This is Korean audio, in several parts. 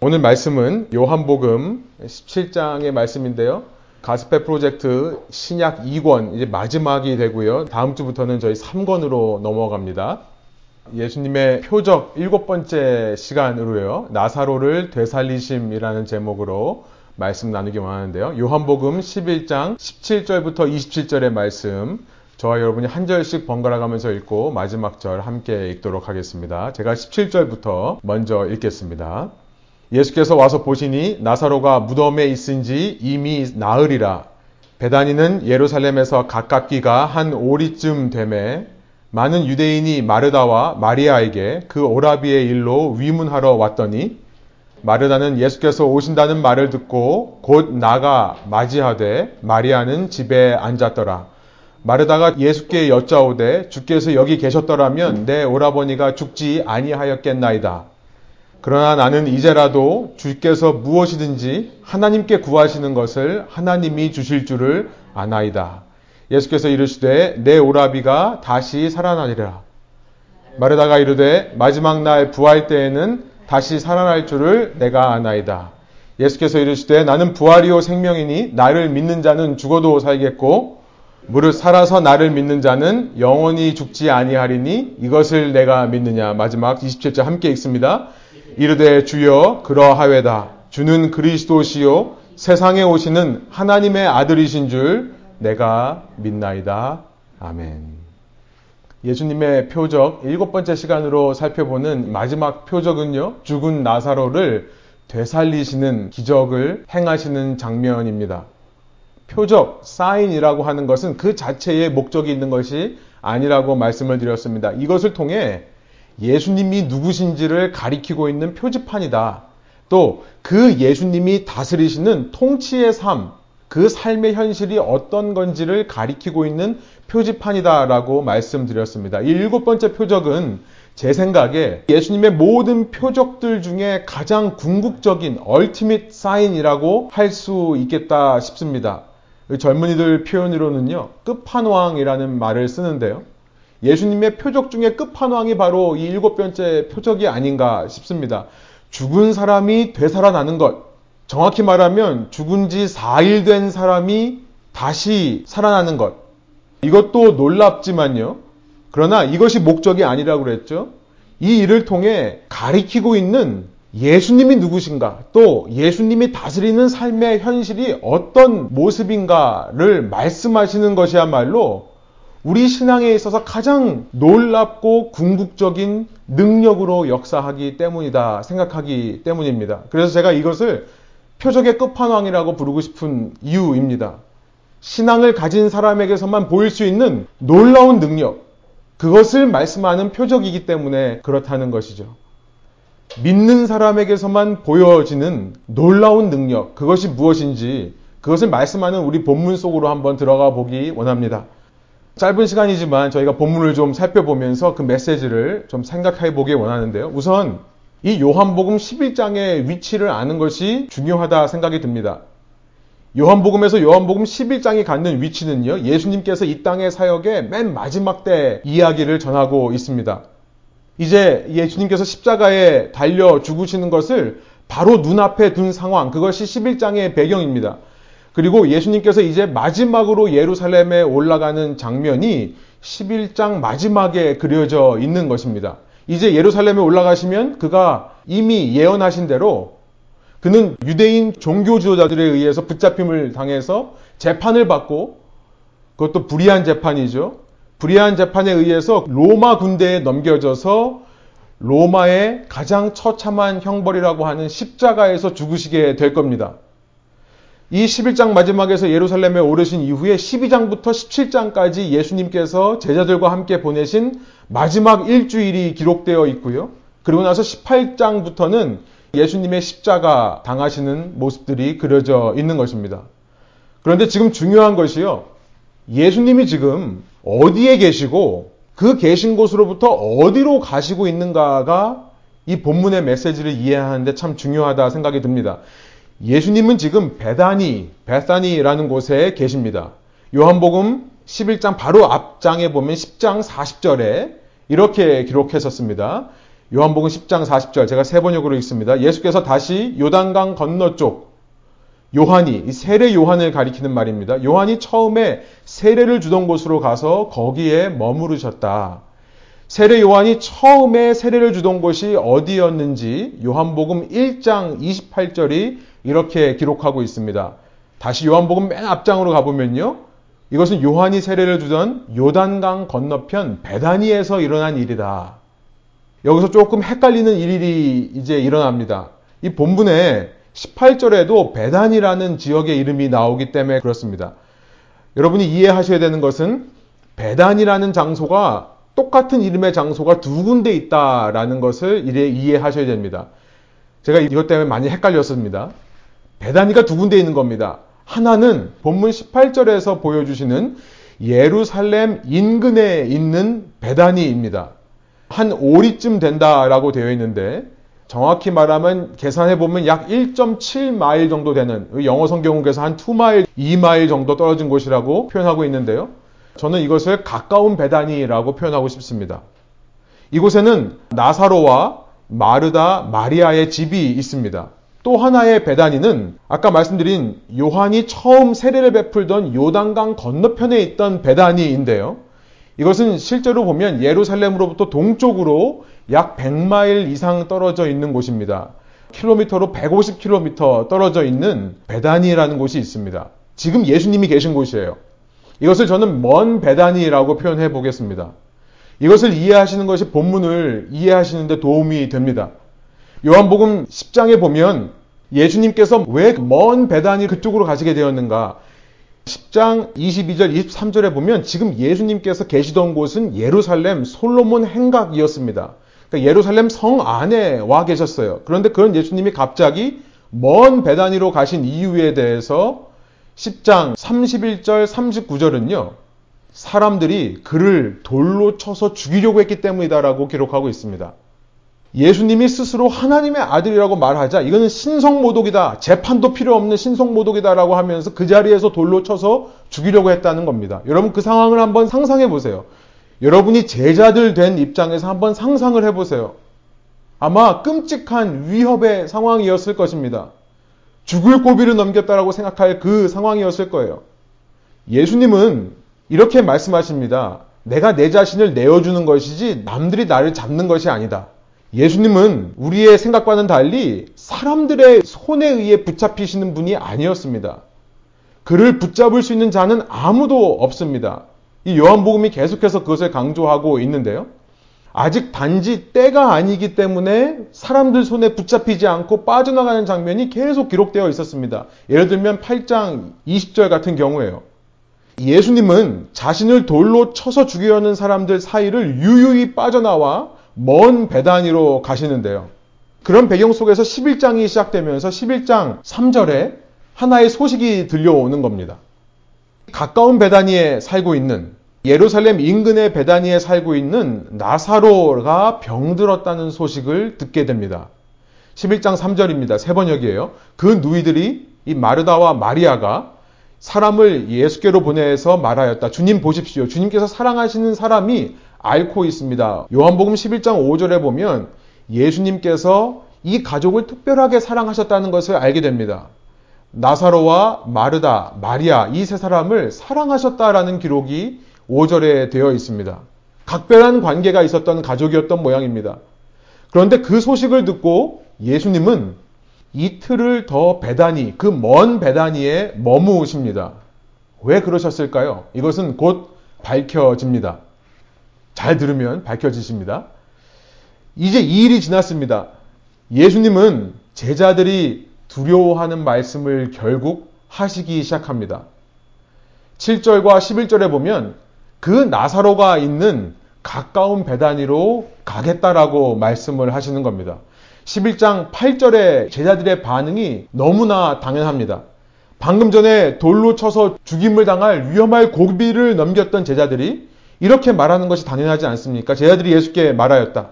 오늘 말씀은 요한복음 17장의 말씀인데요. 가스페 프로젝트 신약 2권 이제 마지막이 되고요. 다음 주부터는 저희 3권으로 넘어갑니다. 예수님의 표적 일곱 번째 시간으로요. 나사로를 되살리심이라는 제목으로 말씀 나누기 원하는데요. 요한복음 11장 17절부터 27절의 말씀 저와 여러분이 한 절씩 번갈아 가면서 읽고 마지막 절 함께 읽도록 하겠습니다. 제가 17절부터 먼저 읽겠습니다. 예수께서 와서 보시니 나사로가 무덤에 있은 지 이미 나으리라. 베다니는 예루살렘에서 가깝기가 한 오리쯤 되매 많은 유대인이 마르다와 마리아에게 그 오라비의 일로 위문하러 왔더니 마르다는 예수께서 오신다는 말을 듣고 곧 나가 맞이하되 마리아는 집에 앉았더라. 마르다가 예수께 여짜오되 주께서 여기 계셨더라면 내 오라버니가 죽지 아니하였겠나이다. 그러나 나는 이제라도 주께서 무엇이든지 하나님께 구하시는 것을 하나님이 주실 줄을 아나이다. 예수께서 이르시되 내 오라비가 다시 살아나리라. 마르다가 이르되 마지막 날 부활 때에는 다시 살아날 줄을 내가 아나이다. 예수께서 이르시되 나는 부활이요 생명이니 나를 믿는 자는 죽어도 살겠고 무릇 살아서 나를 믿는 자는 영원히 죽지 아니하리니 이것을 내가 믿느냐. 마지막 27절 함께 읽습니다. 이르되 주여 그러하외다. 주는 그리스도시요 세상에 오시는 하나님의 아들이신 줄 내가 믿나이다. 아멘. 예수님의 표적 일곱 번째 시간으로 살펴보는 마지막 표적은요. 죽은 나사로를 되살리시는 기적을 행하시는 장면입니다. 표적, 사인이라고 하는 것은 그 자체의 목적이 있는 것이 아니라고 말씀을 드렸습니다. 이것을 통해 예수님이 누구신지를 가리키고 있는 표지판이다. 또 그 예수님이 다스리시는 통치의 삶, 그 삶의 현실이 어떤 건지를 가리키고 있는 표지판이다라고 말씀드렸습니다. 이 일곱 번째 표적은 제 생각에 예수님의 모든 표적들 중에 가장 궁극적인 얼티밋 사인이라고 할 수 있겠다 싶습니다. 젊은이들 표현으로는요, 끝판왕이라는 말을 쓰는데요. 예수님의 표적 중에 끝판왕이 바로 이 일곱 번째 표적이 아닌가 싶습니다. 죽은 사람이 되살아나는 것. 정확히 말하면 죽은 지 4일 된 사람이 다시 살아나는 것. 이것도 놀랍지만요. 그러나 이것이 목적이 아니라고 그랬죠. 이 일을 통해 가리키고 있는 예수님이 누구신가, 또 예수님이 다스리는 삶의 현실이 어떤 모습인가를 말씀하시는 것이야말로 우리 신앙에 있어서 가장 놀랍고 궁극적인 능력으로 역사하기 때문이다 생각하기 때문입니다. 그래서 제가 이것을 표적의 끝판왕이라고 부르고 싶은 이유입니다. 신앙을 가진 사람에게서만 보일 수 있는 놀라운 능력, 그것을 말씀하는 표적이기 때문에 그렇다는 것이죠. 믿는 사람에게서만 보여지는 놀라운 능력, 그것이 무엇인지 그것을 말씀하는 우리 본문 속으로 한번 들어가 보기 원합니다. 짧은 시간이지만 저희가 본문을 좀 살펴보면서 그 메시지를 좀 생각해 보기 원하는데요. 우선 이 요한복음 11장의 위치를 아는 것이 중요하다 생각이 듭니다. 요한복음에서 요한복음 11장이 갖는 위치는요, 예수님께서 이 땅의 사역의 맨 마지막 때 이야기를 전하고 있습니다. 이제 예수님께서 십자가에 달려 죽으시는 것을 바로 눈앞에 둔 상황, 그것이 11장의 배경입니다. 그리고 예수님께서 이제 마지막으로 예루살렘에 올라가는 장면이 11장 마지막에 그려져 있는 것입니다. 이제 예루살렘에 올라가시면 그가 이미 예언하신 대로 그는 유대인 종교 지도자들에 의해서 붙잡힘을 당해서 재판을 받고 그것도 불의한 재판이죠. 불의한 재판에 의해서 로마 군대에 넘겨져서 로마의 가장 처참한 형벌이라고 하는 십자가에서 죽으시게 될 겁니다. 이 11장 마지막에서 예루살렘에 오르신 이후에 12장부터 17장까지 예수님께서 제자들과 함께 보내신 마지막 일주일이 기록되어 있고요. 그리고 나서 18장부터는 예수님의 십자가 당하시는 모습들이 그려져 있는 것입니다. 그런데 지금 중요한 것이요. 예수님이 지금 어디에 계시고 그 계신 곳으로부터 어디로 가시고 있는가가 이 본문의 메시지를 이해하는데 참 중요하다 생각이 듭니다. 예수님은 지금 베다니, 베사니라는 곳에 계십니다. 요한복음 11장 바로 앞장에 보면 10장 40절에 이렇게 기록했었습니다. 요한복음 10장 40절 제가 세 번역으로 읽습니다. 예수께서 다시 요단강 건너쪽 요한이 이 세례 요한을 가리키는 말입니다. 요한이 처음에 세례를 주던 곳으로 가서 거기에 머무르셨다. 세례 요한이 처음에 세례를 주던 곳이 어디였는지 요한복음 1장 28절이 이렇게 기록하고 있습니다. 다시 요한복음 맨 앞장으로 가보면요. 이것은 요한이 세례를 주던 요단강 건너편 베다니에서 일어난 일이다. 여기서 조금 헷갈리는 일이 이제 일어납니다. 이 본문에 18절에도 베단이라는 지역의 이름이 나오기 때문에 그렇습니다. 여러분이 이해하셔야 되는 것은 베단이라는 장소가 똑같은 이름의 장소가 두 군데 있다라는 것을 이해하셔야 됩니다. 제가 이것 때문에 많이 헷갈렸습니다. 베단이가 두 군데 있는 겁니다. 하나는 본문 18절에서 보여주시는 예루살렘 인근에 있는 베다니입니다. 한 오리쯤 된다라고 되어 있는데 정확히 말하면 계산해 보면 약 1.7마일 정도 되는 영어 성경에서 한 2마일, 2마일 정도 떨어진 곳이라고 표현하고 있는데요. 저는 이것을 가까운 베다니라고 표현하고 싶습니다. 이곳에는 나사로와 마르다, 마리아의 집이 있습니다. 또 하나의 베다니는 아까 말씀드린 요한이 처음 세례를 베풀던 요단강 건너편에 있던 베다니인데요. 이것은 실제로 보면 예루살렘으로부터 동쪽으로 약 100마일 이상 떨어져 있는 곳입니다. 킬로미터로 150km 떨어져 있는 베다니라는 곳이 있습니다. 지금 예수님이 계신 곳이에요. 이것을 저는 먼 베다니라고 표현해 보겠습니다. 이것을 이해하시는 것이 본문을 이해하시는데 도움이 됩니다. 요한복음 10장에 보면 예수님께서 왜먼 베다니 그쪽으로 가시게 되었는가? 10장 22절 23절에 보면 지금 예수님께서 계시던 곳은 예루살렘 솔로몬 행각이었습니다. 그러니까 예루살렘 성 안에 와 계셨어요. 그런데 그런 예수님이 갑자기 먼 베다니로 가신 이유에 대해서 10장 31절 39절은요. 사람들이 그를 돌로 쳐서 죽이려고 했기 때문이다라고 기록하고 있습니다. 예수님이 스스로 하나님의 아들이라고 말하자 이거는 신성모독이다. 재판도 필요 없는 신성모독이다라고 하면서 그 자리에서 돌로 쳐서 죽이려고 했다는 겁니다. 여러분 그 상황을 한번 상상해 보세요. 여러분이 제자들 된 입장에서 한번 상상을 해 보세요. 아마 끔찍한 위협의 상황이었을 것입니다. 죽을 고비를 넘겼다라고 생각할 그 상황이었을 거예요. 예수님은 이렇게 말씀하십니다. 내가 내 자신을 내어주는 것이지 남들이 나를 잡는 것이 아니다. 예수님은 우리의 생각과는 달리 사람들의 손에 의해 붙잡히시는 분이 아니었습니다. 그를 붙잡을 수 있는 자는 아무도 없습니다. 이 요한복음이 계속해서 그것을 강조하고 있는데요. 아직 단지 때가 아니기 때문에 사람들 손에 붙잡히지 않고 빠져나가는 장면이 계속 기록되어 있었습니다. 예를 들면 8장 20절 같은 경우에요. 예수님은 자신을 돌로 쳐서 죽이려는 사람들 사이를 유유히 빠져나와 먼 배단위로 가시는데요. 그런 배경 속에서 11장이 시작되면서 11장 3절에 하나의 소식이 들려오는 겁니다. 가까운 베다니에 살고 있는 예루살렘 인근의 베다니에 살고 있는 나사로가 병들었다는 소식을 듣게 됩니다. 11장 3절입니다. 세 번역이에요. 그 누이들이 이 마르다와 마리아가 사람을 예수께로 보내서 말하였다. 주님 보십시오. 주님께서 사랑하시는 사람이 앓고 있습니다. 요한복음 11장 5절에 보면 예수님께서 이 가족을 특별하게 사랑하셨다는 것을 알게 됩니다. 나사로와 마르다, 마리아 이 세 사람을 사랑하셨다라는 기록이 5절에 되어 있습니다. 각별한 관계가 있었던 가족이었던 모양입니다. 그런데 그 소식을 듣고 예수님은 이틀을 더 배단이, 그먼 배단위에 머무십니다. 왜 그러셨을까요? 이것은 곧 밝혀집니다. 잘 들으면 밝혀지십니다. 이제 이 일이 지났습니다. 예수님은 제자들이 두려워하는 말씀을 결국 하시기 시작합니다. 7절과 11절에 보면 그 나사로가 있는 가까운 배단위로 가겠다라고 말씀을 하시는 겁니다. 11장 8절의 제자들의 반응이 너무나 당연합니다. 방금 전에 돌로 쳐서 죽임을 당할 위험할 고비를 넘겼던 제자들이 이렇게 말하는 것이 당연하지 않습니까? 제자들이 예수께 말하였다.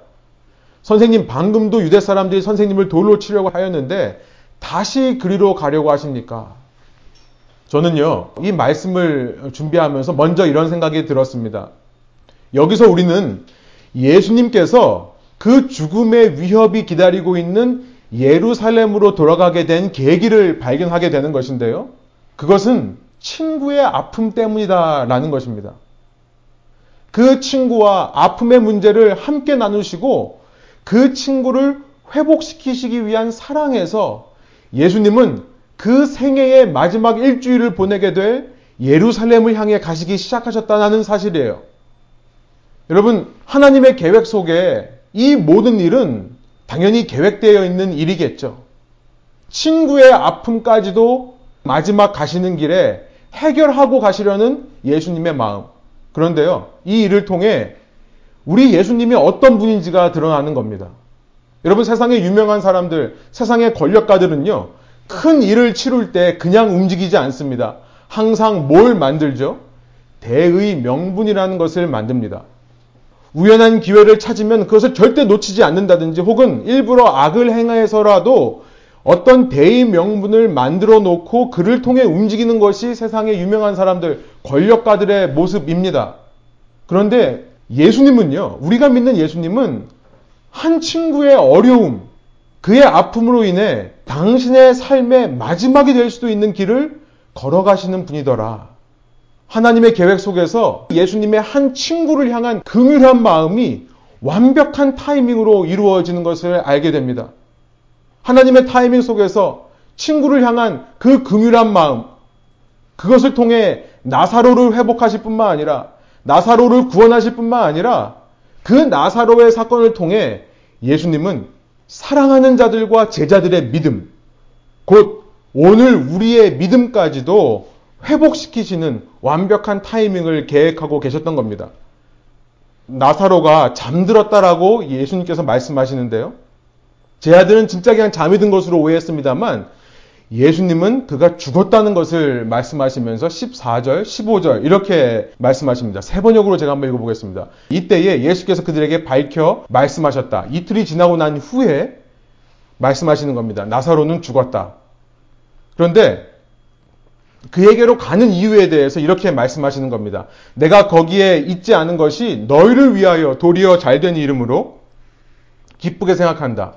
선생님, 방금도 유대 사람들이 선생님을 돌로 치려고 하였는데 다시 그리로 가려고 하십니까? 저는요, 이 말씀을 준비하면서 먼저 이런 생각이 들었습니다. 여기서 우리는 예수님께서 그그 죽음의 위협이 기다리고 있는 예루살렘으로 돌아가게 된 계기를 발견하게 되는 것인데요. 그것은 친구의 아픔 때문이다라는 것입니다. 그 친구와 아픔의 문제를 함께 나누시고 그 친구를 회복시키시기 위한 사랑에서 예수님은 그 생애의 마지막 일주일을 보내게 될 예루살렘을 향해 가시기 시작하셨다는 사실이에요. 여러분, 하나님의 계획 속에 이 모든 일은 당연히 계획되어 있는 일이겠죠. 친구의 아픔까지도 마지막 가시는 길에 해결하고 가시려는 예수님의 마음. 그런데요, 이 일을 통해 우리 예수님이 어떤 분인지가 드러나는 겁니다. 여러분, 세상에 유명한 사람들, 세상의 권력가들은요, 큰 일을 치룰 때 그냥 움직이지 않습니다. 항상 뭘 만들죠? 대의 명분이라는 것을 만듭니다. 우연한 기회를 찾으면 그것을 절대 놓치지 않는다든지 혹은 일부러 악을 행해서라도 어떤 대의 명분을 만들어 놓고 그를 통해 움직이는 것이 세상의 유명한 사람들, 권력가들의 모습입니다. 그런데 예수님은요, 우리가 믿는 예수님은 한 친구의 어려움, 그의 아픔으로 인해 당신의 삶의 마지막이 될 수도 있는 길을 걸어가시는 분이더라. 하나님의 계획 속에서 예수님의 한 친구를 향한 긍휼한 마음이 완벽한 타이밍으로 이루어지는 것을 알게 됩니다. 하나님의 타이밍 속에서 친구를 향한 그 긍휼한 마음, 그것을 통해 나사로를 회복하실 뿐만 아니라 나사로를 구원하실 뿐만 아니라 그 나사로의 사건을 통해 예수님은 사랑하는 자들과 제자들의 믿음, 곧 오늘 우리의 믿음까지도 회복시키시는 완벽한 타이밍을 계획하고 계셨던 겁니다. 나사로가 잠들었다라고 예수님께서 말씀하시는데요. 제 아들은 진짜 그냥 잠이 든 것으로 오해했습니다만 예수님은 그가 죽었다는 것을 말씀하시면서 14절, 15절 이렇게 말씀하십니다. 세 번역으로 제가 한번 읽어보겠습니다. 이때에 예수께서 그들에게 밝혀 말씀하셨다. 이틀이 지나고 난 후에 말씀하시는 겁니다. 나사로는 죽었다. 그런데 그에게로 가는 이유에 대해서 이렇게 말씀하시는 겁니다. 내가 거기에 있지 않은 것이 너희를 위하여 도리어 잘된 이름으로 기쁘게 생각한다.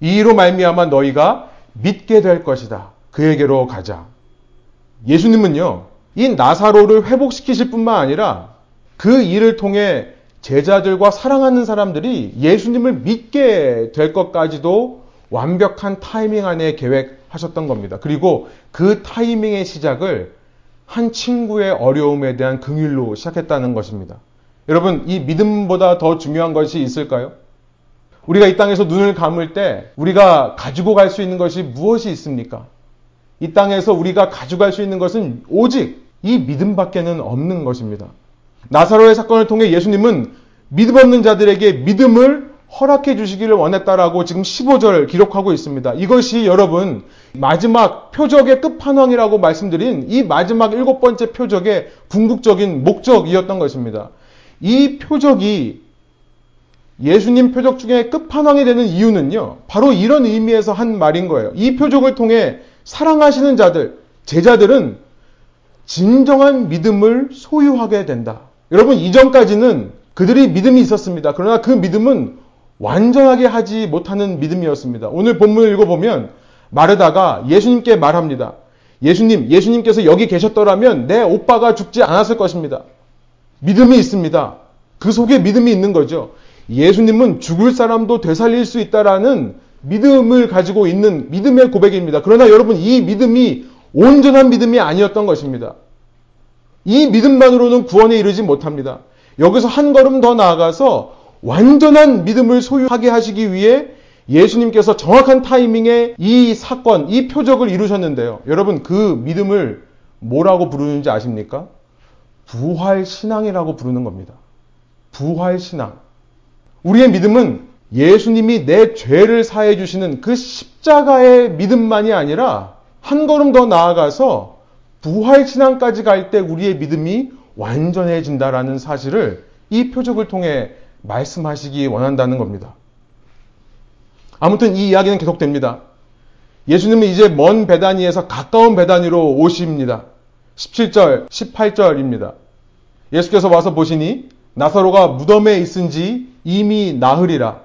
이 이로 말미암아 너희가 믿게 될 것이다. 그에게로 가자. 예수님은요, 이 나사로를 회복시키실 뿐만 아니라 그 일을 통해 제자들과 사랑하는 사람들이 예수님을 믿게 될 것까지도 완벽한 타이밍 안에 계획하셨던 겁니다. 그리고 그 타이밍의 시작을 한 친구의 어려움에 대한 긍휼로 시작했다는 것입니다. 여러분, 이 믿음보다 더 중요한 것이 있을까요? 우리가 이 땅에서 눈을 감을 때 우리가 가지고 갈 수 있는 것이 무엇이 있습니까? 이 땅에서 우리가 가져갈 수 있는 것은 오직 이 믿음밖에는 없는 것입니다. 나사로의 사건을 통해 예수님은 믿음 없는 자들에게 믿음을 허락해 주시기를 원했다라고 지금 15절 기록하고 있습니다. 이것이 여러분 마지막 표적의 끝판왕이라고 말씀드린 이 마지막 일곱 번째 표적의 궁극적인 목적이었던 것입니다. 이 표적이 예수님 표적 중에 끝판왕이 되는 이유는요. 바로 이런 의미에서 한 말인 거예요. 이 표적을 통해 사랑하시는 자들, 제자들은 진정한 믿음을 소유하게 된다. 여러분, 이전까지는 그들이 믿음이 있었습니다. 그러나 그 믿음은 완전하게 하지 못하는 믿음이었습니다. 오늘 본문을 읽어보면 마르다가 예수님께 말합니다. 예수님, 예수님께서 여기 계셨더라면 내 오빠가 죽지 않았을 것입니다. 믿음이 있습니다. 그 속에 믿음이 있는 거죠. 예수님은 죽을 사람도 되살릴 수 있다라는 믿음을 가지고 있는 믿음의 고백입니다. 그러나 여러분 이 믿음이 온전한 믿음이 아니었던 것입니다. 이 믿음만으로는 구원에 이르지 못합니다. 여기서 한 걸음 더 나아가서 완전한 믿음을 소유하게 하시기 위해 예수님께서 정확한 타이밍에 이 사건, 이 표적을 이루셨는데요. 여러분 그 믿음을 뭐라고 부르는지 아십니까? 부활 신앙이라고 부르는 겁니다. 부활 신앙. 우리의 믿음은 예수님이 내 죄를 사해 주시는 그 십자가의 믿음만이 아니라 한 걸음 더 나아가서 부활 신앙까지 갈 때 우리의 믿음이 완전해진다라는 사실을 이 표적을 통해 말씀하시기 원한다는 겁니다. 아무튼 이 이야기는 계속됩니다. 예수님은 이제 먼 베다니에서 가까운 베다니로 오십니다. 17절, 18절입니다. 예수께서 와서 보시니 나사로가 무덤에 있은 지 이미 나흘이라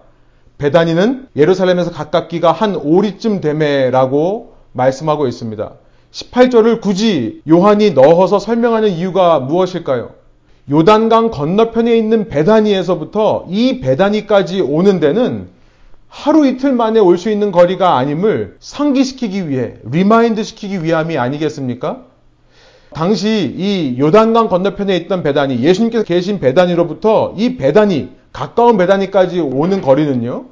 베다니는 예루살렘에서 가깝기가 한 오리쯤 되매라고 말씀하고 있습니다. 18절을 굳이 요한이 넣어서 설명하는 이유가 무엇일까요? 요단강 건너편에 있는 베다니에서부터 이 베다니까지 오는 데는 하루 이틀 만에 올 수 있는 거리가 아님을 상기시키기 위해, remind 시키기 위함이 아니겠습니까? 당시 이 요단강 건너편에 있던 베다니, 예수님께서 계신 베다니로부터 이 베다니, 가까운 베다니까지 오는 거리는요,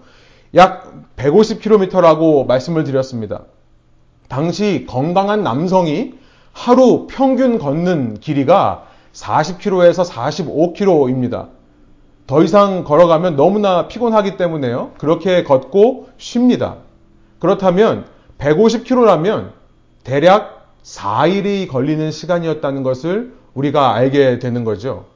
약 150km라고 말씀을 드렸습니다. 당시 건강한 남성이 하루 평균 걷는 길이가 40km에서 45km입니다. 더 이상 걸어가면 너무나 피곤하기 때문에요. 그렇게 걷고 쉽니다. 그렇다면 150km라면 대략 4일이 걸리는 시간이었다는 것을 우리가 알게 되는 거죠.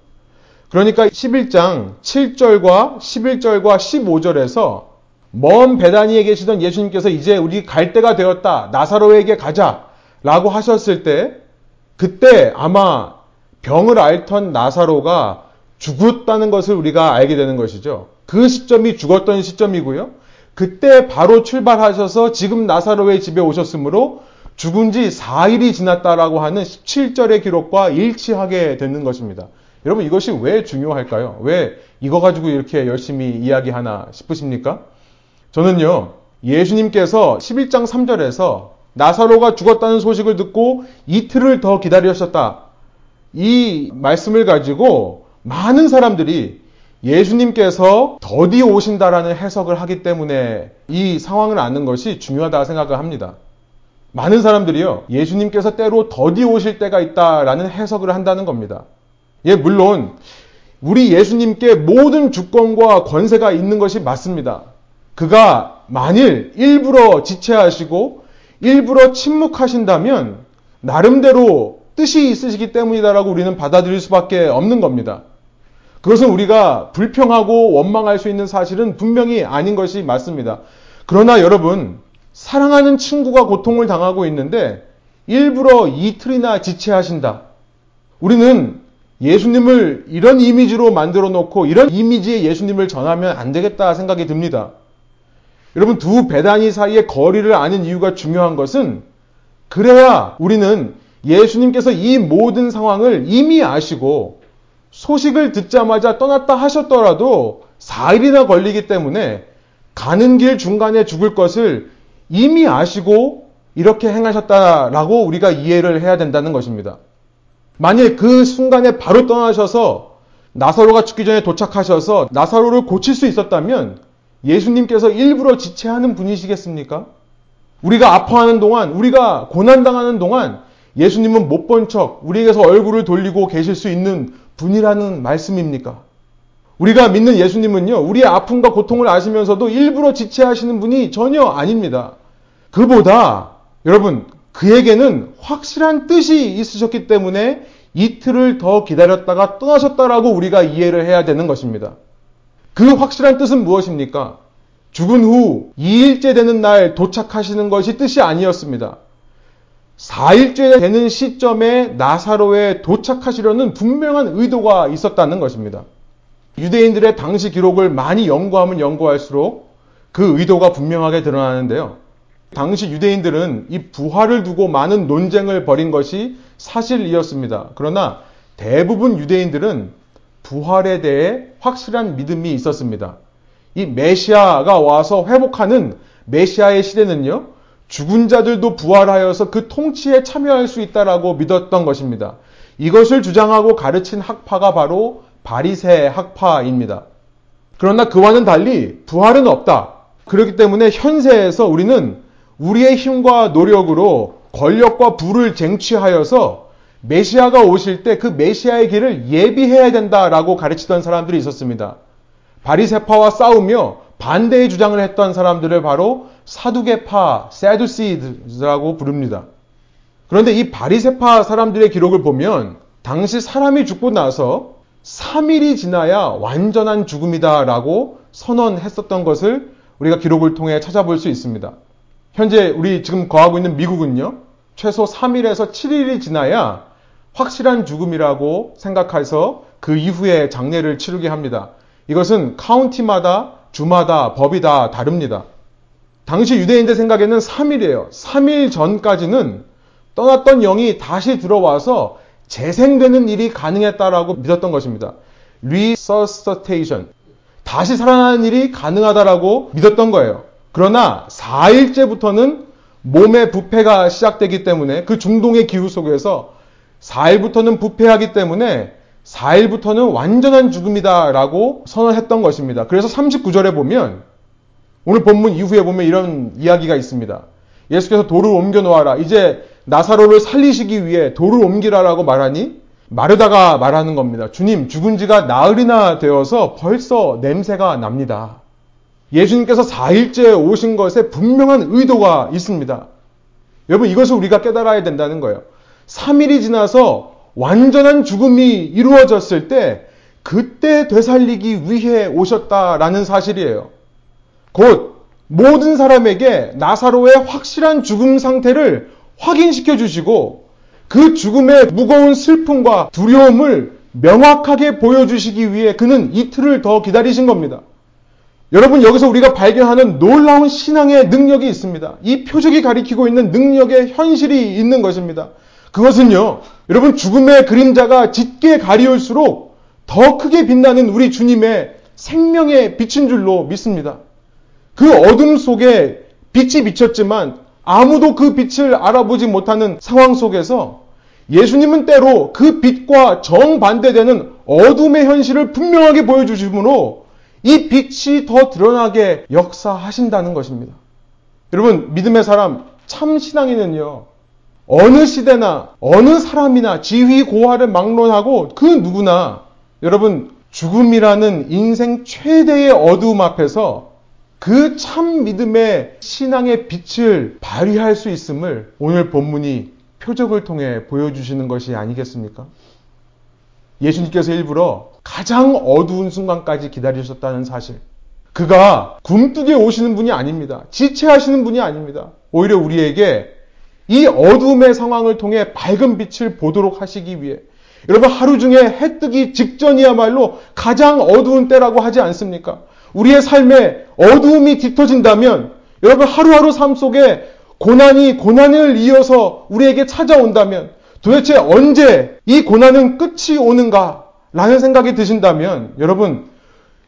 그러니까 11장 7절과 11절과 15절에서 먼 베다니에 계시던 예수님께서 이제 우리 갈 때가 되었다. 나사로에게 가자. 라고 하셨을 때 그때 아마 병을 앓던 나사로가 죽었다는 것을 우리가 알게 되는 것이죠. 그 시점이 죽었던 시점이고요. 그때 바로 출발하셔서 지금 나사로의 집에 오셨으므로 죽은 지 4일이 지났다라고 하는 17절의 기록과 일치하게 되는 것입니다. 여러분 이것이 왜 중요할까요? 왜 이거 가지고 이렇게 열심히 이야기하나 싶으십니까? 저는요, 예수님께서 11장 3절에서 나사로가 죽었다는 소식을 듣고 이틀을 더 기다리셨다. 이 말씀을 가지고 많은 사람들이 예수님께서 더디 오신다라는 해석을 하기 때문에 이 상황을 아는 것이 중요하다 생각을 합니다. 많은 사람들이요, 예수님께서 때로 더디 오실 때가 있다라는 해석을 한다는 겁니다. 예, 물론, 우리 예수님께 모든 주권과 권세가 있는 것이 맞습니다. 그가 만일 일부러 지체하시고 일부러 침묵하신다면 나름대로 뜻이 있으시기 때문이다라고 우리는 받아들일 수밖에 없는 겁니다. 그것은 우리가 불평하고 원망할 수 있는 사실은 분명히 아닌 것이 맞습니다. 그러나 여러분, 사랑하는 친구가 고통을 당하고 있는데 일부러 이틀이나 지체하신다. 우리는 예수님을 이런 이미지로 만들어 놓고 이런 이미지의 예수님을 전하면 안 되겠다 생각이 듭니다. 여러분 두 배단위 사이의 거리를 아는 이유가 중요한 것은 그래야 우리는 예수님께서 이 모든 상황을 이미 아시고 소식을 듣자마자 떠났다 하셨더라도 4일이나 걸리기 때문에 가는 길 중간에 죽을 것을 이미 아시고 이렇게 행하셨다라고 우리가 이해를 해야 된다는 것입니다. 만일 그 순간에 바로 떠나셔서 나사로가 죽기 전에 도착하셔서 나사로를 고칠 수 있었다면 예수님께서 일부러 지체하는 분이시겠습니까? 우리가 아파하는 동안, 우리가 고난당하는 동안 예수님은 못 본 척 우리에게서 얼굴을 돌리고 계실 수 있는 분이라는 말씀입니까? 우리가 믿는 예수님은요, 우리의 아픔과 고통을 아시면서도 일부러 지체하시는 분이 전혀 아닙니다. 그보다, 여러분, 그에게는 확실한 뜻이 있으셨기 때문에 이틀을 더 기다렸다가 떠나셨다라고 우리가 이해를 해야 되는 것입니다. 그 확실한 뜻은 무엇입니까? 죽은 후 2일째 되는 날 도착하시는 것이 뜻이 아니었습니다. 4일째 되는 시점에 나사로에 도착하시려는 분명한 의도가 있었다는 것입니다. 유대인들의 당시 기록을 많이 연구하면 연구할수록 그 의도가 분명하게 드러나는데요. 당시 유대인들은 이 부활을 두고 많은 논쟁을 벌인 것이 사실이었습니다. 그러나 대부분 유대인들은 부활에 대해 확실한 믿음이 있었습니다. 이 메시아가 와서 회복하는 메시아의 시대는요, 죽은 자들도 부활하여서 그 통치에 참여할 수 있다라고 믿었던 것입니다. 이것을 주장하고 가르친 학파가 바로 바리새 학파입니다. 그러나 그와는 달리 부활은 없다. 그렇기 때문에 현세에서 우리는 우리의 힘과 노력으로 권력과 부를 쟁취하여서 메시아가 오실 때 그 메시아의 길을 예비해야 된다라고 가르치던 사람들이 있었습니다. 바리세파와 싸우며 반대의 주장을 했던 사람들을 바로 사두개파, 세두시드라고 부릅니다. 그런데 이 바리세파 사람들의 기록을 보면 당시 사람이 죽고 나서 3일이 지나야 완전한 죽음이다라고 선언했었던 것을 우리가 기록을 통해 찾아볼 수 있습니다. 현재 우리 지금 거하고 있는 미국은요, 최소 3일에서 7일이 지나야 확실한 죽음이라고 생각해서 그 이후에 장례를 치르게 합니다. 이것은 카운티마다 주마다 법이 다 다릅니다. 당시 유대인들 생각에는 3일이에요. 3일 전까지는 떠났던 영이 다시 들어와서 재생되는 일이 가능했다라고 믿었던 것입니다. resuscitation. 다시 살아나는 일이 가능하다라고 믿었던 거예요. 그러나 4일째부터는 몸의 부패가 시작되기 때문에 그 중동의 기후 속에서 4일부터는 부패하기 때문에 4일부터는 완전한 죽음이다라고 선언했던 것입니다. 그래서 39절에 보면 오늘 본문 이후에 보면 이런 이야기가 있습니다. 예수께서 돌을 옮겨 놓아라. 이제 나사로를 살리시기 위해 돌을 옮기라라고 말하니 마르다가 말하는 겁니다. 주님, 죽은 지가 나흘이나 되어서 벌써 냄새가 납니다. 예수님께서 4일째 오신 것에 분명한 의도가 있습니다. 여러분, 이것을 우리가 깨달아야 된다는 거예요. 3일이 지나서 완전한 죽음이 이루어졌을 때, 그때 되살리기 위해 오셨다라는 사실이에요. 곧, 모든 사람에게 나사로의 확실한 죽음 상태를 확인시켜 주시고, 그 죽음의 무거운 슬픔과 두려움을 명확하게 보여주시기 위해 그는 이틀을 더 기다리신 겁니다. 여러분, 여기서 우리가 발견하는 놀라운 신앙의 능력이 있습니다. 이 표적이 가리키고 있는 능력의 현실이 있는 것입니다. 그것은요, 여러분, 죽음의 그림자가 짙게 가리울수록 더 크게 빛나는 우리 주님의 생명의 빛인 줄로 믿습니다. 그 어둠 속에 빛이 비쳤지만 아무도 그 빛을 알아보지 못하는 상황 속에서 예수님은 때로 그 빛과 정반대되는 어둠의 현실을 분명하게 보여주심으로 이 빛이 더 드러나게 역사하신다는 것입니다. 여러분, 믿음의 사람, 참 신앙인은요, 어느 시대나, 어느 사람이나 지휘 고하를 막론하고 그 누구나, 여러분, 죽음이라는 인생 최대의 어두움 앞에서 그 참 믿음의 신앙의 빛을 발휘할 수 있음을 오늘 본문이 표적을 통해 보여주시는 것이 아니겠습니까? 예수님께서 일부러 가장 어두운 순간까지 기다리셨다는 사실. 그가 굼뜨게 오시는 분이 아닙니다. 지체하시는 분이 아닙니다. 오히려 우리에게 이 어두움의 상황을 통해 밝은 빛을 보도록 하시기 위해 여러분 하루 중에 해 뜨기 직전이야말로 가장 어두운 때라고 하지 않습니까? 우리의 삶에 어두움이 짙어진다면 여러분 하루하루 삶 속에 고난이 고난을 이어서 우리에게 찾아온다면 도대체 언제 이 고난은 끝이 오는가? 라는 생각이 드신다면 여러분,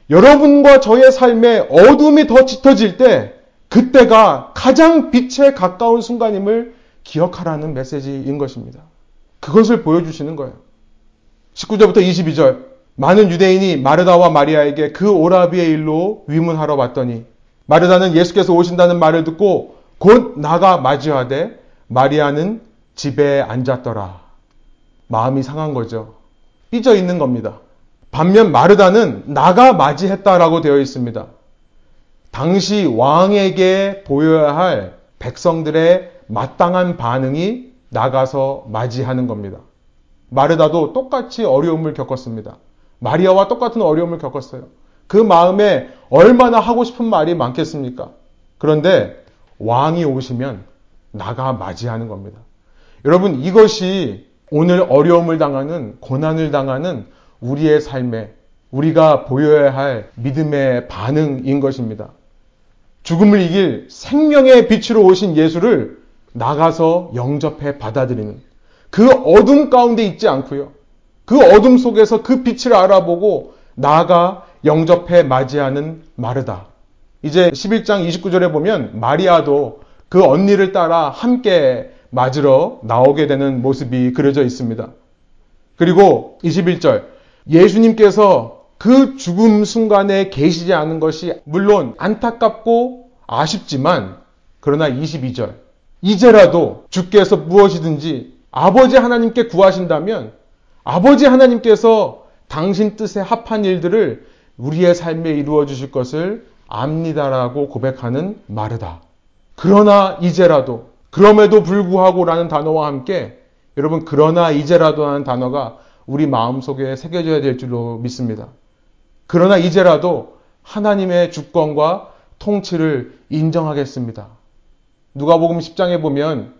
여러분과 저의 삶에 어둠이 더 짙어질 때 그때가 가장 빛에 가까운 순간임을 기억하라는 메시지인 것입니다. 그것을 보여주시는 거예요. 19절부터 22절. 많은 유대인이 마르다와 마리아에게 그 오라비의 일로 위문하러 왔더니 마르다는 예수께서 오신다는 말을 듣고 곧 나가 맞이하되 마리아는 집에 앉았더라. 마음이 상한 거죠. 삐져 있는 겁니다. 반면 마르다는 나가 맞이했다라고 되어 있습니다. 당시 왕에게 보여야 할 백성들의 마땅한 반응이 나가서 맞이하는 겁니다. 마르다도 똑같이 어려움을 겪었습니다. 마리아와 똑같은 어려움을 겪었어요. 그 마음에 얼마나 하고 싶은 말이 많겠습니까? 그런데 왕이 오시면 나가 맞이하는 겁니다. 여러분, 이것이 오늘 어려움을 당하는, 고난을 당하는 우리의 삶에 우리가 보여야 할 믿음의 반응인 것입니다. 죽음을 이길 생명의 빛으로 오신 예수를 나가서 영접해 받아들이는 그 어둠 가운데 있지 않고요. 그 어둠 속에서 그 빛을 알아보고 나가 영접해 맞이하는 마르다. 이제 11장 29절에 보면 마리아도 그 언니를 따라 함께 맞으러 나오게 되는 모습이 그려져 있습니다. 그리고 21절 예수님께서 그 죽음 순간에 계시지 않은 것이 물론 안타깝고 아쉽지만 그러나 22절 이제라도 주께서 무엇이든지 아버지 하나님께 구하신다면 아버지 하나님께서 당신 뜻에 합한 일들을 우리의 삶에 이루어 주실 것을 압니다라고 고백하는 마르다. 그러나 이제라도 그럼에도 불구하고라는 단어와 함께 여러분 그러나 이제라도라는 단어가 우리 마음속에 새겨져야 될 줄로 믿습니다. 그러나 이제라도 하나님의 주권과 통치를 인정하겠습니다. 누가복음 10장에 보면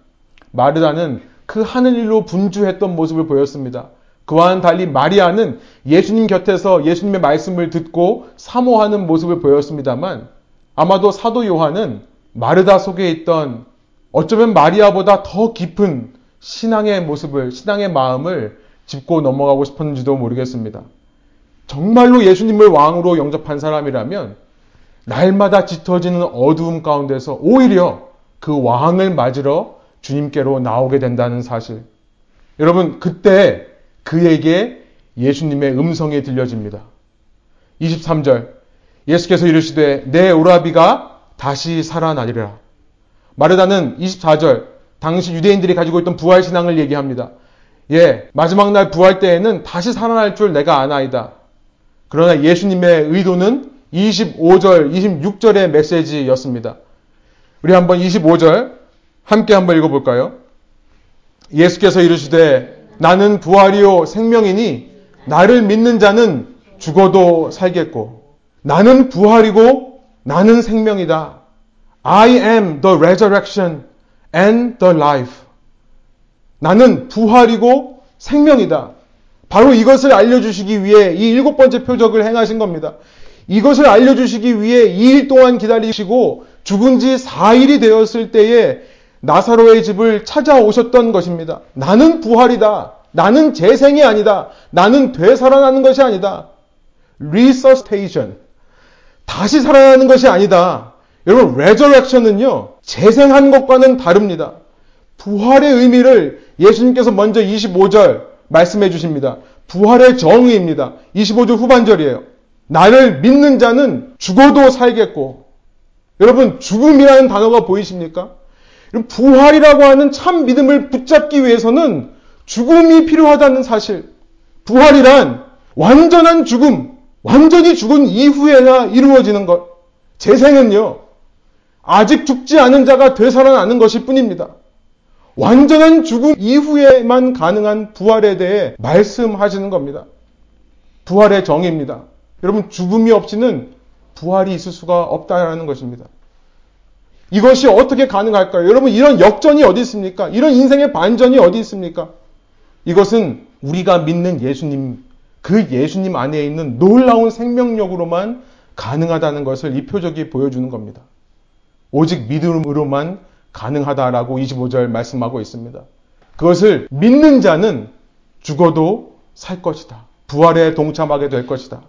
마르다는 그 하늘 일로 분주했던 모습을 보였습니다. 그와는 달리 마리아는 예수님 곁에서 예수님의 말씀을 듣고 사모하는 모습을 보였습니다만 아마도 사도 요한은 마르다 속에 있던 어쩌면 마리아보다 더 깊은 신앙의 모습을, 신앙의 마음을 짚고 넘어가고 싶었는지도 모르겠습니다. 정말로 예수님을 왕으로 영접한 사람이라면 날마다 짙어지는 어두움 가운데서 오히려 그 왕을 맞으러 주님께로 나오게 된다는 사실. 여러분, 그때 그에게 예수님의 음성이 들려집니다. 23절. 예수께서 이르시되 내 오라비가 다시 살아나리라. 마르다는 24절. 당시 유대인들이 가지고 있던 부활 신앙을 얘기합니다. 예, 마지막 날 부활 때에는 다시 살아날 줄 내가 아나이다. 그러나 예수님의 의도는 25절, 26절의 메시지였습니다. 우리 한번 25절 함께 한번 읽어볼까요? 예수께서 이르시되 나는 부활이요 생명이니 나를 믿는 자는 죽어도 살겠고 나는 부활이고 나는 생명이다. I am the resurrection and the life. 나는 부활이고 생명이다. 바로 이것을 알려주시기 위해 이 일곱 번째 표적을 행하신 겁니다. 이것을 알려주시기 위해 2일 동안 기다리시고 죽은 지 4일이 되었을 때에 나사로의 집을 찾아오셨던 것입니다. 나는 부활이다. 나는 재생이 아니다. 나는 되살아나는 것이 아니다. resuscitation. 다시 살아나는 것이 아니다. 여러분, resurrection은요, 재생한 것과는 다릅니다. 부활의 의미를 예수님께서 먼저 25절 말씀해 주십니다. 부활의 정의입니다. 25절 후반절이에요. 나를 믿는 자는 죽어도 살겠고, 여러분, 죽음이라는 단어가 보이십니까? 부활이라고 하는 참 믿음을 붙잡기 위해서는 죽음이 필요하다는 사실. 부활이란 완전한 죽음, 완전히 죽은 이후에나 이루어지는 것. 재생은요, 아직 죽지 않은 자가 되살아나는 것일 뿐입니다. 완전한 죽음 이후에만 가능한 부활에 대해 말씀하시는 겁니다. 부활의 정의입니다. 여러분, 죽음이 없이는 부활이 있을 수가 없다라는 것입니다. 이것이 어떻게 가능할까요? 여러분, 이런 역전이 어디 있습니까? 이런 인생의 반전이 어디 있습니까? 이것은 우리가 믿는 예수님, 그 예수님 안에 있는 놀라운 생명력으로만 가능하다는 것을 이 표적이 보여주는 겁니다. 오직 믿음으로만 가능하다라고 25절 말씀하고 있습니다. 그것을 믿는 자는 죽어도 살 것이다. 부활에 동참하게 될 것이다.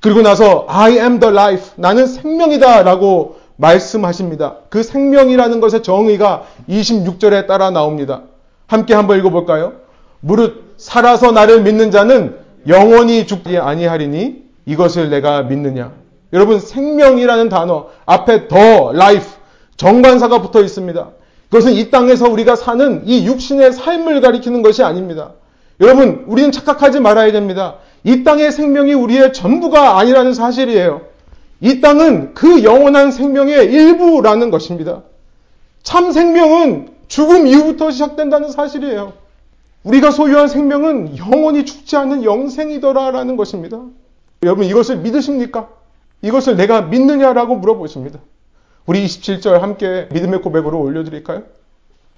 그리고 나서 I am the life. 나는 생명이다. 라고 말씀하십니다. 그 생명이라는 것의 정의가 26절에 따라 나옵니다. 함께 한번 읽어 볼까요? 무릇 살아서 나를 믿는 자는 영원히 죽지 아니하리니 이것을 내가 믿느냐. 여러분 생명이라는 단어 앞에 더 life 정관사가 붙어 있습니다. 그것은 이 땅에서 우리가 사는 이 육신의 삶을 가리키는 것이 아닙니다. 여러분 우리는 착각하지 말아야 됩니다. 이 땅의 생명이 우리의 전부가 아니라는 사실이에요. 이 땅은 그 영원한 생명의 일부라는 것입니다. 참 생명은 죽음 이후부터 시작된다는 사실이에요. 우리가 소유한 생명은 영원히 죽지 않는 영생이더라라는 것입니다. 여러분 이것을 믿으십니까? 이것을 내가 믿느냐라고 물어보십니다. 우리 27절 함께 믿음의 고백으로 올려드릴까요?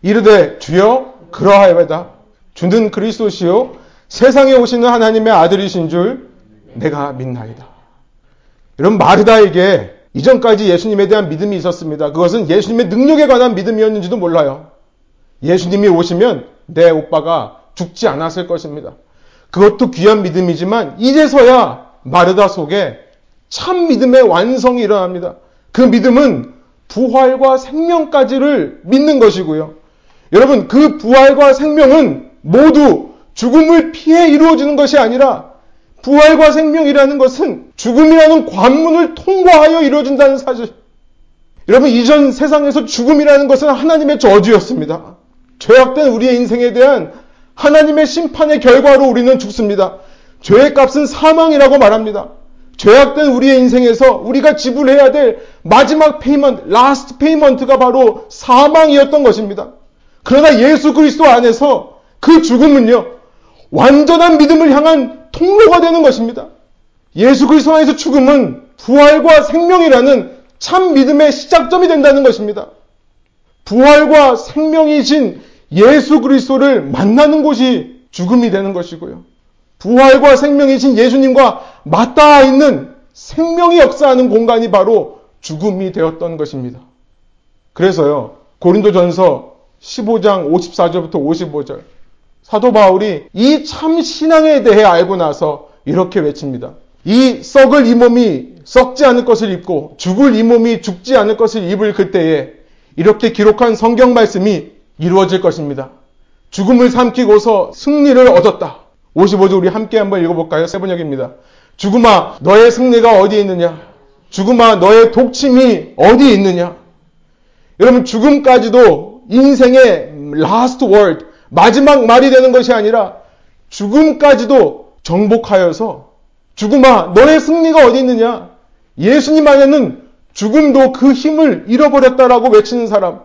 이르되 주여 그러하여다 주는 그리스도시요 세상에 오시는 하나님의 아들이신 줄 내가 믿나이다. 여러분 마르다에게 이전까지 예수님에 대한 믿음이 있었습니다. 그것은 예수님의 능력에 관한 믿음이었는지도 몰라요. 예수님이 오시면 내 오빠가 죽지 않았을 것입니다. 그것도 귀한 믿음이지만 이제서야 마르다 속에 참 믿음의 완성이 일어납니다. 그 믿음은 부활과 생명까지를 믿는 것이고요. 여러분, 그 부활과 생명은 모두 죽음을 피해 이루어지는 것이 아니라 부활과 생명이라는 것은 죽음이라는 관문을 통과하여 이루어진다는 사실. 여러분, 이전 세상에서 죽음이라는 것은 하나님의 저주였습니다. 죄악된 우리의 인생에 대한 하나님의 심판의 결과로 우리는 죽습니다. 죄의 값은 사망이라고 말합니다. 죄악된 우리의 인생에서 우리가 지불해야 될 마지막 payment, last payment가 바로 사망이었던 것입니다. 그러나 예수 그리스도 안에서 그 죽음은요, 완전한 믿음을 향한 통로가 되는 것입니다. 예수 그리스도 안에서 죽음은 부활과 생명이라는 참 믿음의 시작점이 된다는 것입니다. 부활과 생명이신 예수 그리스도를 만나는 곳이 죽음이 되는 것이고요. 부활과 생명이신 예수님과 맞닿아 있는 생명이 역사하는 공간이 바로 죽음이 되었던 것입니다. 그래서요, 고린도전서 15장 54절부터 55절, 사도 바울이 이 참 신앙에 대해 알고 나서 이렇게 외칩니다. 이 썩을 이 몸이 썩지 않을 것을 입고 죽을 이 몸이 죽지 않을 것을 입을 그때에 이렇게 기록한 성경 말씀이 이루어질 것입니다. 죽음을 삼키고서 승리를 얻었다. 55절 우리 함께 한번 읽어볼까요? 세번역입니다. 죽음아 너의 승리가 어디 있느냐? 죽음아 너의 독침이 어디 있느냐? 여러분 죽음까지도 인생의 last word 마지막 말이 되는 것이 아니라 죽음까지도 정복하여서 죽음아 너의 승리가 어디 있느냐? 예수님 안에는 죽음도 그 힘을 잃어버렸다라고 외치는 사람.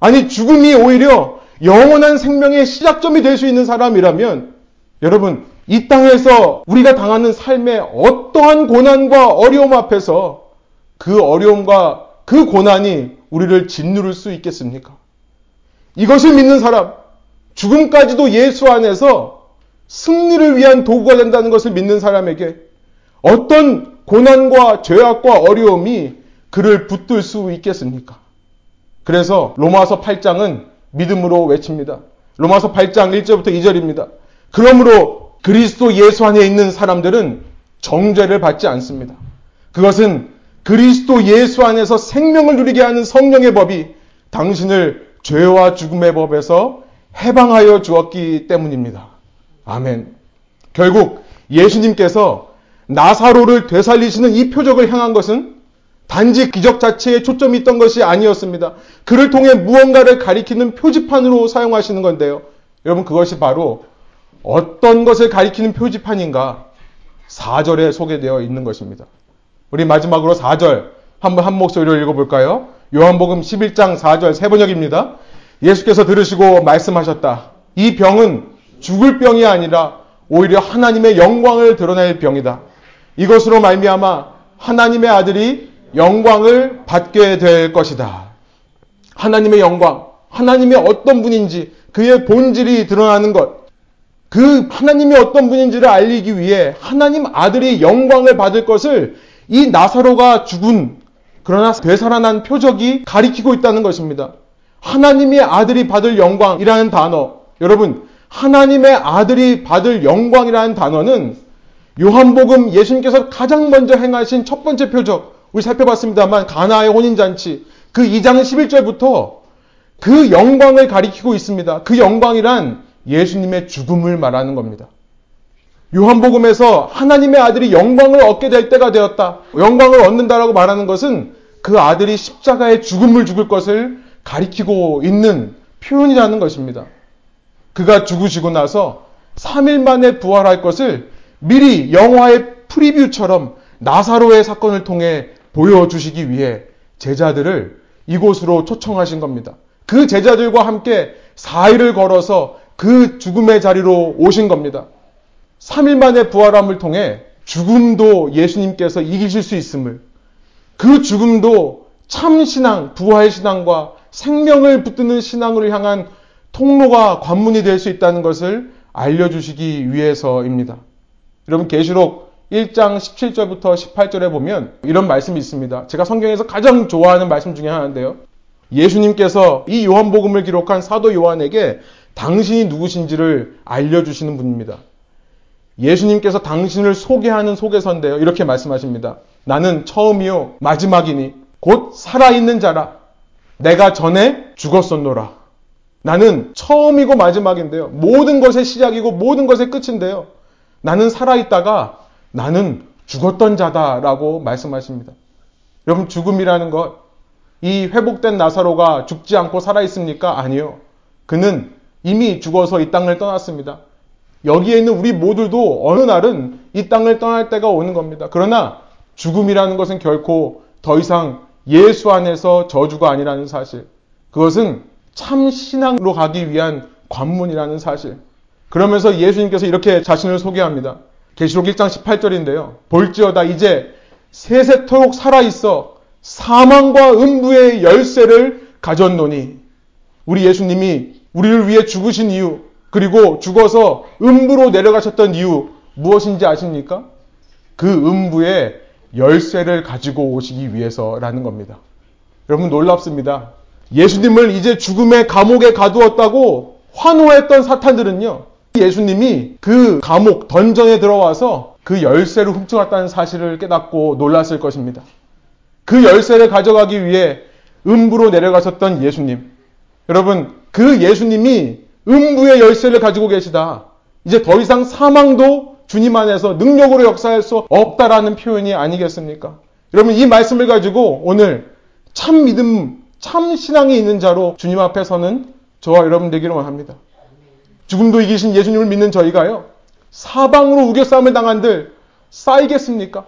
아니 죽음이 오히려 영원한 생명의 시작점이 될 수 있는 사람이라면 여러분 이 땅에서 우리가 당하는 삶의 어떠한 고난과 어려움 앞에서 그 어려움과 그 고난이 우리를 짓누를 수 있겠습니까? 이것을 믿는 사람, 죽음까지도 예수 안에서 승리를 위한 도구가 된다는 것을 믿는 사람에게 어떤 고난과 죄악과 어려움이 그를 붙들 수 있겠습니까? 그래서 로마서 8장은 믿음으로 외칩니다. 로마서 8장 1절부터 2절입니다. 그러므로 그리스도 예수 안에 있는 사람들은 정죄를 받지 않습니다. 그것은 그리스도 예수 안에서 생명을 누리게 하는 성령의 법이 당신을 죄와 죽음의 법에서 해방하여 주었기 때문입니다. 아멘. 결국 예수님께서 나사로를 되살리시는 이 표적을 향한 것은 단지 기적 자체에 초점이 있던 것이 아니었습니다. 그를 통해 무언가를 가리키는 표지판으로 사용하시는 건데요. 여러분 그것이 바로 어떤 것을 가리키는 표지판인가 4절에 소개되어 있는 것입니다. 우리 마지막으로 4절 한번 한 목소리로 읽어볼까요? 요한복음 11장 4절 세 번역입니다. 예수께서 들으시고 말씀하셨다. 이 병은 죽을 병이 아니라 오히려 하나님의 영광을 드러낼 병이다. 이것으로 말미암아 하나님의 아들이 영광을 받게 될 것이다. 하나님의 영광, 하나님의 어떤 분인지 그의 본질이 드러나는 것, 그 하나님이 어떤 분인지를 알리기 위해 하나님 아들이 영광을 받을 것을 이 나사로가 죽은 그러나 되살아난 표적이 가리키고 있다는 것입니다. 하나님의 아들이 받을 영광이라는 단어, 여러분, 하나님의 아들이 받을 영광이라는 단어는 요한복음 예수님께서 가장 먼저 행하신 첫 번째 표적, 우리 살펴봤습니다만 가나의 혼인잔치, 그 2장 11절부터 그 영광을 가리키고 있습니다. 그 영광이란 예수님의 죽음을 말하는 겁니다. 요한복음에서 하나님의 아들이 영광을 얻게 될 때가 되었다. 영광을 얻는다라고 말하는 것은 그 아들이 십자가의 죽음을 죽을 것을 가리키고 있는 표현이라는 것입니다. 그가 죽으시고 나서 3일 만에 부활할 것을 미리 영화의 프리뷰처럼 나사로의 사건을 통해 보여주시기 위해 제자들을 이곳으로 초청하신 겁니다. 그 제자들과 함께 4일을 걸어서 그 죽음의 자리로 오신 겁니다. 3일 만에 부활함을 통해 죽음도 예수님께서 이기실 수 있음을 그 죽음도 참 신앙, 부활 신앙과 생명을 붙드는 신앙을 향한 통로가 관문이 될 수 있다는 것을 알려주시기 위해서입니다. 여러분 계시록 1장 17절부터 18절에 보면 이런 말씀이 있습니다. 제가 성경에서 가장 좋아하는 말씀 중에 하나인데요. 예수님께서 이 요한복음을 기록한 사도 요한에게 당신이 누구신지를 알려주시는 분입니다. 예수님께서 당신을 소개하는 소개서인데요. 이렇게 말씀하십니다. 나는 처음이요, 마지막이니, 곧 살아있는 자라. 내가 전에 죽었었노라. 나는 처음이고 마지막인데요. 모든 것의 시작이고 모든 것의 끝인데요. 나는 살아있다가 나는 죽었던 자다라고 말씀하십니다. 여러분, 죽음이라는 것, 이 회복된 나사로가 죽지 않고 살아있습니까? 아니요. 그는 이미 죽어서 이 땅을 떠났습니다. 여기에 있는 우리 모두도 어느 날은 이 땅을 떠날 때가 오는 겁니다. 그러나 죽음이라는 것은 결코 더 이상 예수 안에서 저주가 아니라는 사실. 그것은 참 신앙으로 가기 위한 관문이라는 사실. 그러면서 예수님께서 이렇게 자신을 소개합니다. 계시록 1장 18절인데요. 볼지어다 이제 세세토록 살아 있어 사망과 음부의 열쇠를 가졌노니 우리 예수님이 우리를 위해 죽으신 이유 그리고 죽어서 음부로 내려가셨던 이유 무엇인지 아십니까? 그 음부의 열쇠를 가지고 오시기 위해서라는 겁니다. 여러분 놀랍습니다. 예수님을 이제 죽음의 감옥에 가두었다고 환호했던 사탄들은요. 예수님이 그 감옥 던전에 들어와서 그 열쇠를 훔쳐갔다는 사실을 깨닫고 놀랐을 것입니다. 그 열쇠를 가져가기 위해 음부로 내려가셨던 예수님. 여러분, 그 예수님이 음부의 열쇠를 가지고 계시다. 이제 더 이상 사망도 주님 안에서 능력으로 역사할 수 없다라는 표현이 아니겠습니까? 여러분, 이 말씀을 가지고 오늘 참 믿음, 참 신앙이 있는 자로 주님 앞에 서는 저와 여러분 되기를 원합니다. 죽음도 이기신 예수님을 믿는 저희가요, 사방으로 우겨싸움을 당한들 쌓이겠습니까?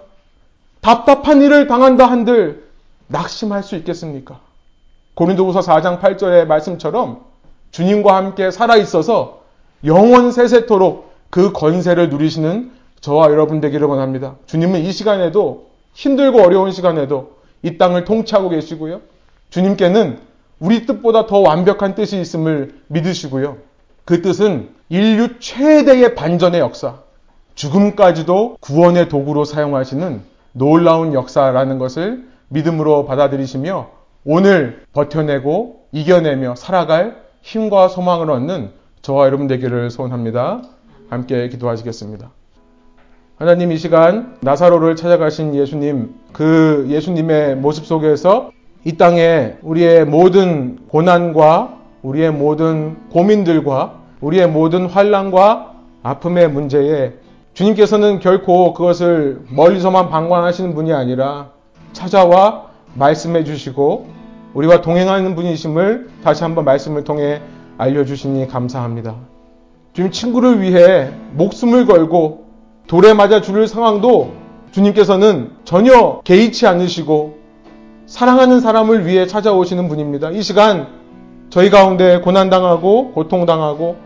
답답한 일을 당한다 한들 낙심할 수 있겠습니까? 고린도후서 4장 8절의 말씀처럼 주님과 함께 살아 있어서 영원 세세토록 그 권세를 누리시는 저와 여러분 되기를 원합니다. 주님은 이 시간에도 힘들고 어려운 시간에도 이 땅을 통치하고 계시고요. 주님께는 우리 뜻보다 더 완벽한 뜻이 있음을 믿으시고요. 그 뜻은 인류 최대의 반전의 역사, 죽음까지도 구원의 도구로 사용하시는 놀라운 역사라는 것을 믿음으로 받아들이시며 오늘 버텨내고 이겨내며 살아갈 힘과 소망을 얻는 저와 여러분 되기를 소원합니다. 함께 기도하시겠습니다. 하나님 이 시간 나사로를 찾아가신 예수님 그 예수님의 모습 속에서 이 땅에 우리의 모든 고난과 우리의 모든 고민들과 우리의 모든 환란과 아픔의 문제에 주님께서는 결코 그것을 멀리서만 방관하시는 분이 아니라 찾아와 말씀해 주시고 우리와 동행하는 분이심을 다시 한번 말씀을 통해 알려주시니 감사합니다. 주님 친구를 위해 목숨을 걸고 돌에 맞아 죽을 상황도 주님께서는 전혀 개의치 않으시고 사랑하는 사람을 위해 찾아오시는 분입니다. 이 시간 저희 가운데 고난당하고 고통당하고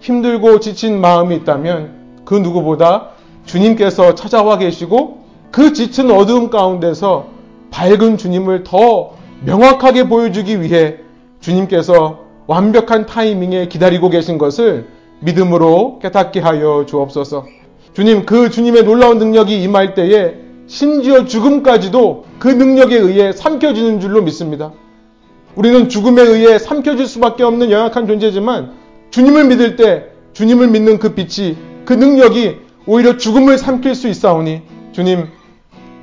힘들고 지친 마음이 있다면 그 누구보다 주님께서 찾아와 계시고 그 짙은 어두움 가운데서 밝은 주님을 더 명확하게 보여주기 위해 주님께서 완벽한 타이밍에 기다리고 계신 것을 믿음으로 깨닫게 하여 주옵소서. 주님, 그 주님의 놀라운 능력이 임할 때에 심지어 죽음까지도 그 능력에 의해 삼켜지는 줄로 믿습니다. 우리는 죽음에 의해 삼켜질 수밖에 없는 연약한 존재지만 주님을 믿을 때 주님을 믿는 그 빛이 그 능력이 오히려 죽음을 삼킬 수 있사오니 주님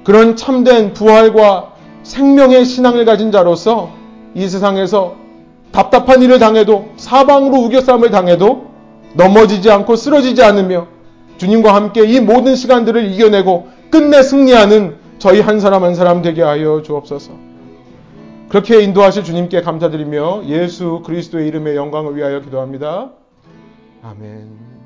그런 참된 부활과 생명의 신앙을 가진 자로서 이 세상에서 답답한 일을 당해도 사방으로 우겨싸움을 당해도 넘어지지 않고 쓰러지지 않으며 주님과 함께 이 모든 시간들을 이겨내고 끝내 승리하는 저희 한 사람 한 사람 되게 하여 주옵소서. 그렇게 인도하실 주님께 감사드리며 예수 그리스도의 이름의 영광을 위하여 기도합니다. 아멘.